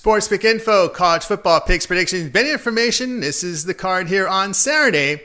Sports Pick Info, college football picks, predictions, betting information. This is the card here on Saturday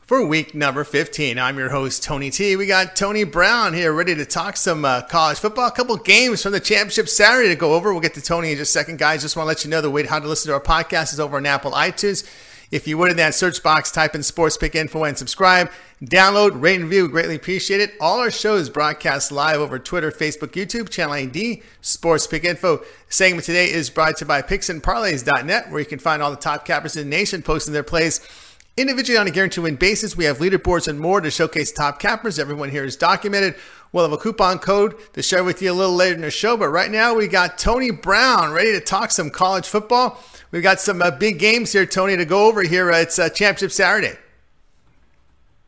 for week number 15. I'm your host, Tony T. We got Tony Brown here ready to talk some uh, college football. A couple games from the championship Saturday to go over. We'll get to Tony in just a second, guys. Just want to let you know the way how to listen to our podcast is over on Apple iTunes. If you would in that search box, type in Sports Pick Info and subscribe. Download, rate, and review. Greatly appreciate it. All our shows broadcast live over Twitter, Facebook, YouTube, Channel ID, Sports Pick Info. Segment today is brought to you by PicksandParlays.net, where you can find all the top cappers in the nation posting their plays individually on a guarantee win basis. We have leaderboards and more to showcase top cappers. Everyone here is documented. We'll have a coupon code to share with you a little later in the show. But right now, we got Tony Brown ready to talk some college football. We've got some uh, big games here, Tony, to go over here. Uh, it's uh, Championship Saturday.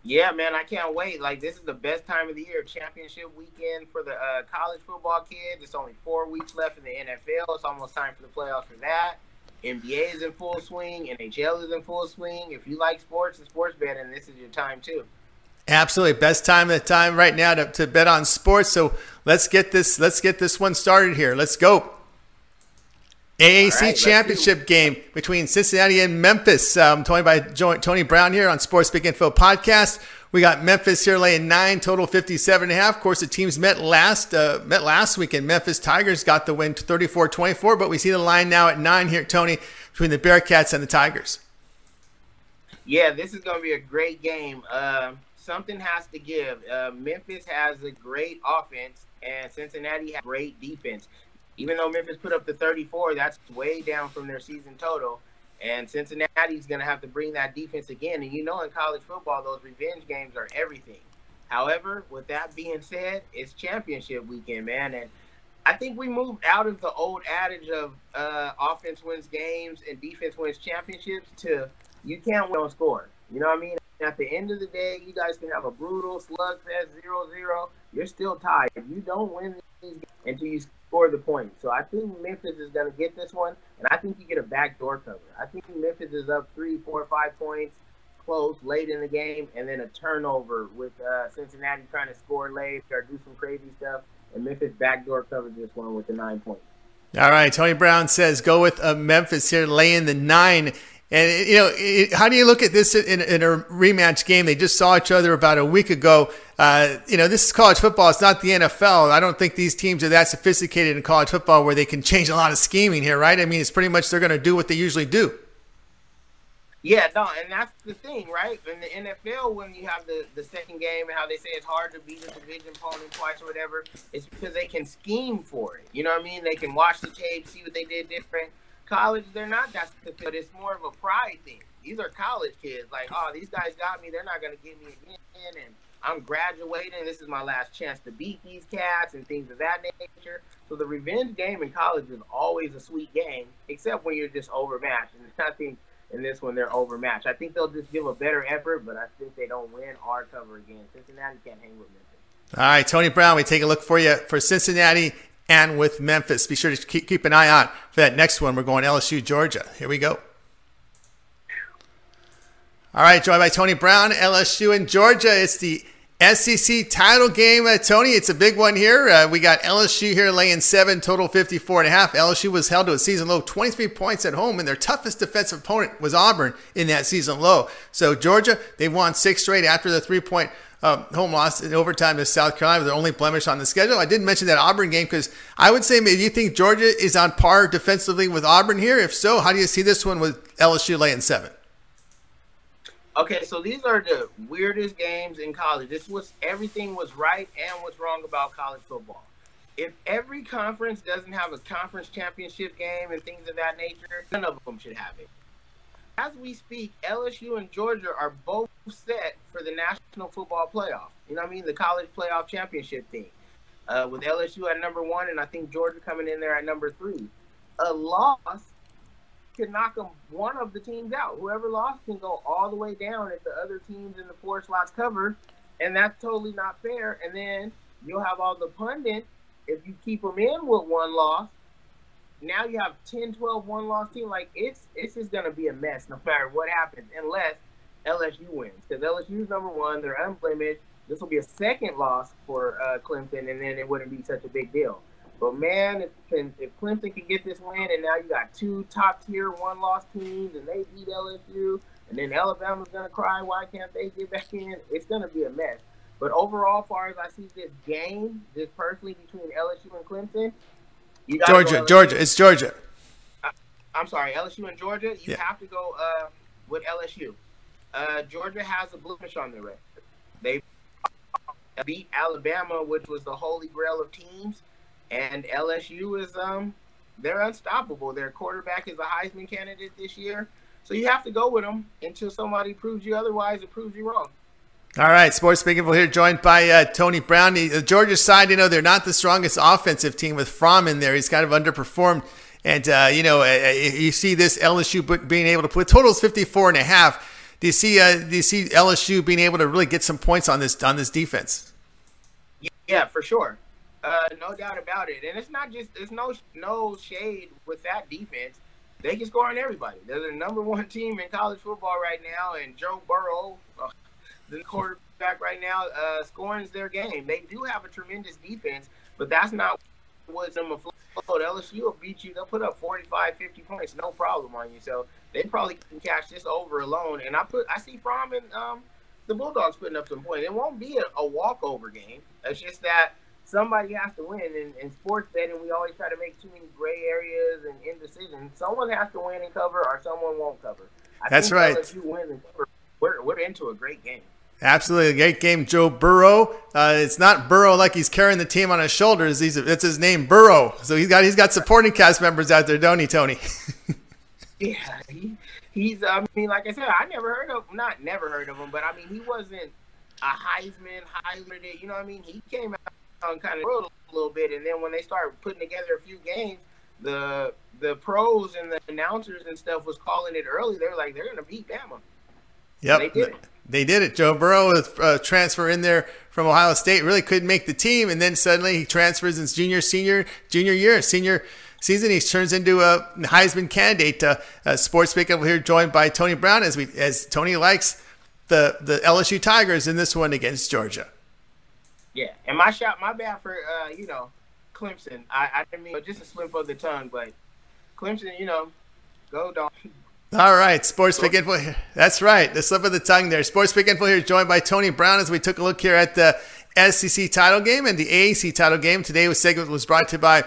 Yeah, man, I can't wait. Like, this is the best time of the year, championship weekend for the uh, college football kids. It's only four weeks left in the NFL. It's almost time for the playoffs for that. NBA is in full swing. NHL is in full swing. If you like sports and sports betting, this is your time too. Absolutely, best time of the time right now to, to bet on sports. So let's get this let's get this one started here. Let's go. AAC right, championship game between Cincinnati and Memphis. Um, Tony by Tony Brown here on Sports Pick Info podcast. We got Memphis here laying nine, total 57 and a half. Of course, the teams met last uh, met last week, weekend. Memphis Tigers got the win 34-24, but we see the line now at nine here, Tony, between the Bearcats and the Tigers. Yeah, this is going to be a great game. Uh, something has to give. Uh, Memphis has a great offense, and Cincinnati has great defense even though Memphis put up the 34, that's way down from their season total. And Cincinnati's going to have to bring that defense again. And you know, in college football, those revenge games are everything. However, with that being said, it's championship weekend, man. And I think we moved out of the old adage of uh, offense wins games and defense wins championships to you can't win on score. You know what I mean? At the end of the day, you guys can have a brutal slugfest 0 0. You're still tied. If you don't win until you score the point. So I think Memphis is going to get this one, and I think you get a backdoor cover. I think Memphis is up three, four, five points close late in the game, and then a turnover with uh, Cincinnati trying to score late or do some crazy stuff, and Memphis backdoor covers this one with the nine points. All right, Tony Brown says go with uh, Memphis here, laying the nine and you know, how do you look at this in, in, a rematch game? They just saw each other about a week ago. Uh, you know, this is college football. It's not the NFL. I don't think these teams are that sophisticated in college football where they can change a lot of scheming here, right? I mean, it's pretty much they're going to do what they usually do. Yeah, no, and that's the thing, right? In the NFL, when you have the, the second game and how they say it's hard to beat a division opponent twice or whatever, it's because they can scheme for it. You know what I mean? They can watch the tape, see what they did different college, they're not that but it's more of a pride thing. These are college kids. Like, oh, these guys got me. They're not going to get me again. And I'm graduating. This is my last chance to beat these cats and things of that nature. So the revenge game in college is always a sweet game, except when you're just overmatched. And I think in this one they're overmatched. I think they'll just give a better effort, but I think they don't win or cover again. Cincinnati can't hang with Memphis. All right, Tony Brown, we take a look for you for Cincinnati and with Memphis. Be sure to keep, keep an eye out for that next one. We're going LSU, Georgia. Here we go. All right, joined by Tony Brown, LSU and Georgia. It's the SEC title game, uh, Tony. It's a big one here. Uh, we got LSU here laying seven, total 54 and a half. LSU was held to a season low 23 points at home, and their toughest defensive opponent was Auburn in that season low. So Georgia, they won six straight after the three point um, home loss in overtime to South Carolina, the only blemish on the schedule. I didn't mention that Auburn game because I would say, do you think Georgia is on par defensively with Auburn here? If so, how do you see this one with LSU laying seven? Okay, so these are the weirdest games in college. This was everything was right and what's wrong about college football. If every conference doesn't have a conference championship game and things of that nature, none of them should have it as we speak, LSU and Georgia are both set for the National Football Playoff. You know what I mean? The college playoff championship thing. Uh, with LSU at number one, and I think Georgia coming in there at number three. A loss can knock them one of the teams out. Whoever lost can go all the way down if the other teams in the four slots cover, and that's totally not fair. And then you'll have all the pundits if you keep them in with one loss now you have 10, 12 one loss team. Like it's it's just gonna be a mess no matter what happens, unless LSU wins. Because LSU's number one, they're unblemished. This will be a second loss for uh, Clemson, and then it wouldn't be such a big deal. But man, if, if Clemson can get this win, and now you got two top tier one loss teams, and they beat LSU, and then Alabama's gonna cry, why can't they get back in? It's gonna be a mess. But overall, far as I see this game, this personally between LSU and Clemson, Georgia, Georgia, it's Georgia. I, am sorry, LSU and Georgia. You yeah. have to go uh, with LSU. Uh, Georgia has a blemish on their record. They beat Alabama, which was the holy grail of teams, and LSU is um they're unstoppable. Their quarterback is a Heisman candidate this year, so you have to go with them until somebody proves you otherwise. It proves you wrong. All right, Sports for here, joined by uh, Tony Brown. The Georgia side, you know, they're not the strongest offensive team with Fromm in there. He's kind of underperformed. And, uh, you know, uh, uh you see this LSU being able to put totals 54 and a half. Do you see, uh, do you see LSU being able to really get some points on this, on this defense? Yeah, for sure. Uh, no doubt about it. And it's not just, there's no, no shade with that defense. They can score on everybody. They're the number one team in college football right now. And Joe Burrow, the quarterback right now, uh, their game. They do have a tremendous defense, but that's not what's them afloat. LSU will beat you. They'll put up 45, 50 points, no problem on you. So they probably can catch this over alone. And I put, I see Fromm and um, the Bulldogs putting up some points. It won't be a, a walkover game. It's just that somebody has to win. And in sports betting, we always try to make too many gray areas and indecisions. Someone has to win and cover, or someone won't cover. I That's right. LSU win and cover. We're, we're into a great game. Absolutely, a great game, Joe Burrow. Uh, it's not Burrow like he's carrying the team on his shoulders. He's it's his name, Burrow. So he's got he's got supporting cast members out there, don't he, Tony? yeah, he, he's. I mean, like I said, I never heard of not never heard of him, but I mean, he wasn't a Heisman, Heisman. You know what I mean? He came out on kind of wrote a little bit, and then when they started putting together a few games, the the pros and the announcers and stuff was calling it early. They were like, they're gonna beat Bama. Yep. they did it. They did it. Joe Burrow, uh, transfer in there from Ohio State, really couldn't make the team, and then suddenly he transfers in his junior, senior, junior year, senior season. He turns into a Heisman candidate. Uh, uh, Sports Pick over here, joined by Tony Brown, as we as Tony likes the the LSU Tigers in this one against Georgia. Yeah, and my shot, my bad for uh, you know Clemson. I, I mean just a slip of the tongue, but Clemson, you know, go dog, all right, Sports Pick Info here. That's right, the slip of the tongue there. Sports Pick Info here, joined by Tony Brown as we took a look here at the SEC title game and the AAC title game. Today was segment was brought to you by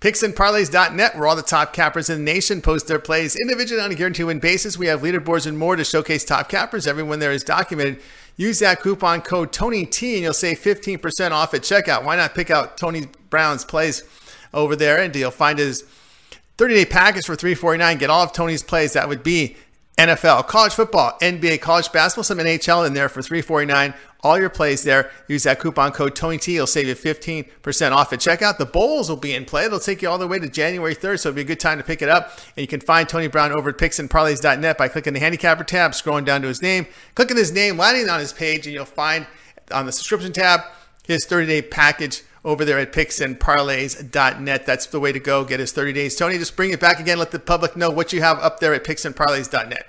PicksandParlays.net, where all the top cappers in the nation post their plays individually on a guaranteed win basis. We have leaderboards and more to showcase top cappers. Everyone there is documented. Use that coupon code TonyT and you'll save 15% off at checkout. Why not pick out Tony Brown's plays over there and you'll find his 30 day package for 349 Get all of Tony's plays. That would be NFL, college football, NBA, college basketball, some NHL in there for 349 all your plays there. Use that coupon code TonyT. It'll save you 15% off at checkout. The bowls will be in play. They'll take you all the way to January 3rd, so it'll be a good time to pick it up. And you can find Tony Brown over at picksandparlays.net by clicking the handicapper tab, scrolling down to his name, clicking his name, landing on his page, and you'll find on the subscription tab his 30 day package over there at picksandparlays.net. That's the way to go. Get his 30 days. Tony, just bring it back again. Let the public know what you have up there at picksandparlays.net.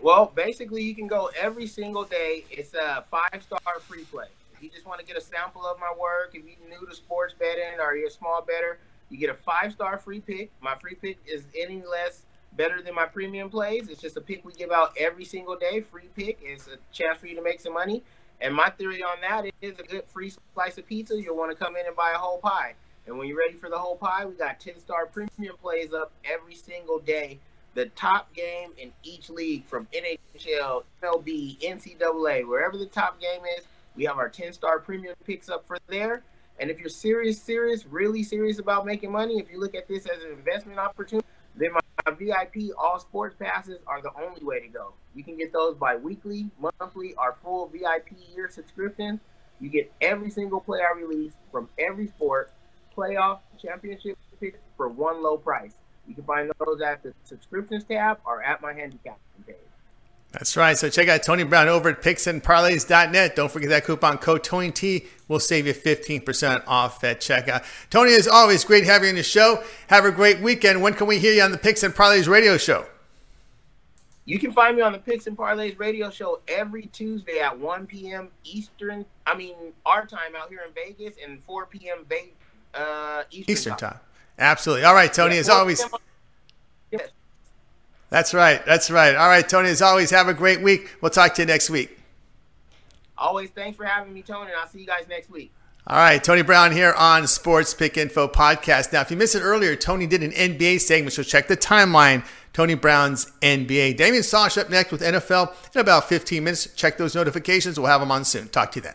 Well, basically, you can go every single day. It's a five star free play. If you just want to get a sample of my work, if you're new to sports betting or you're a small better, you get a five star free pick. My free pick is any less better than my premium plays. It's just a pick we give out every single day. Free pick. It's a chance for you to make some money. And my theory on that is a good free slice of pizza. You'll want to come in and buy a whole pie. And when you're ready for the whole pie, we got 10 star premium plays up every single day. The top game in each league from NHL, MLB, NCAA, wherever the top game is, we have our 10 star premium picks up for there. And if you're serious, serious, really serious about making money, if you look at this as an investment opportunity, then my Uh, VIP all sports passes are the only way to go. You can get those by weekly, monthly, or full VIP year subscription. You get every single play I release from every sport, playoff, championship pick for one low price. You can find those at the subscriptions tab or at my handicap page. That's right. So check out Tony Brown over at picksandparlays.net. Don't forget that coupon code TonyT will save you 15% off at checkout. Tony, is always great having you on the show. Have a great weekend. When can we hear you on the Picks and Parlays radio show? You can find me on the Picks and Parlays radio show every Tuesday at 1 p.m. Eastern. I mean, our time out here in Vegas and 4 p.m. uh, Eastern, Eastern time. time. Absolutely. All right, Tony. Yeah, as always. yeah. That's right. That's right. All right, Tony. As always, have a great week. We'll talk to you next week. Always, thanks for having me, Tony. And I'll see you guys next week. All right, Tony Brown here on Sports Pick Info Podcast. Now, if you missed it earlier, Tony did an NBA segment, so check the timeline. Tony Brown's NBA. Damian Sosh up next with NFL in about 15 minutes. Check those notifications. We'll have them on soon. Talk to you then.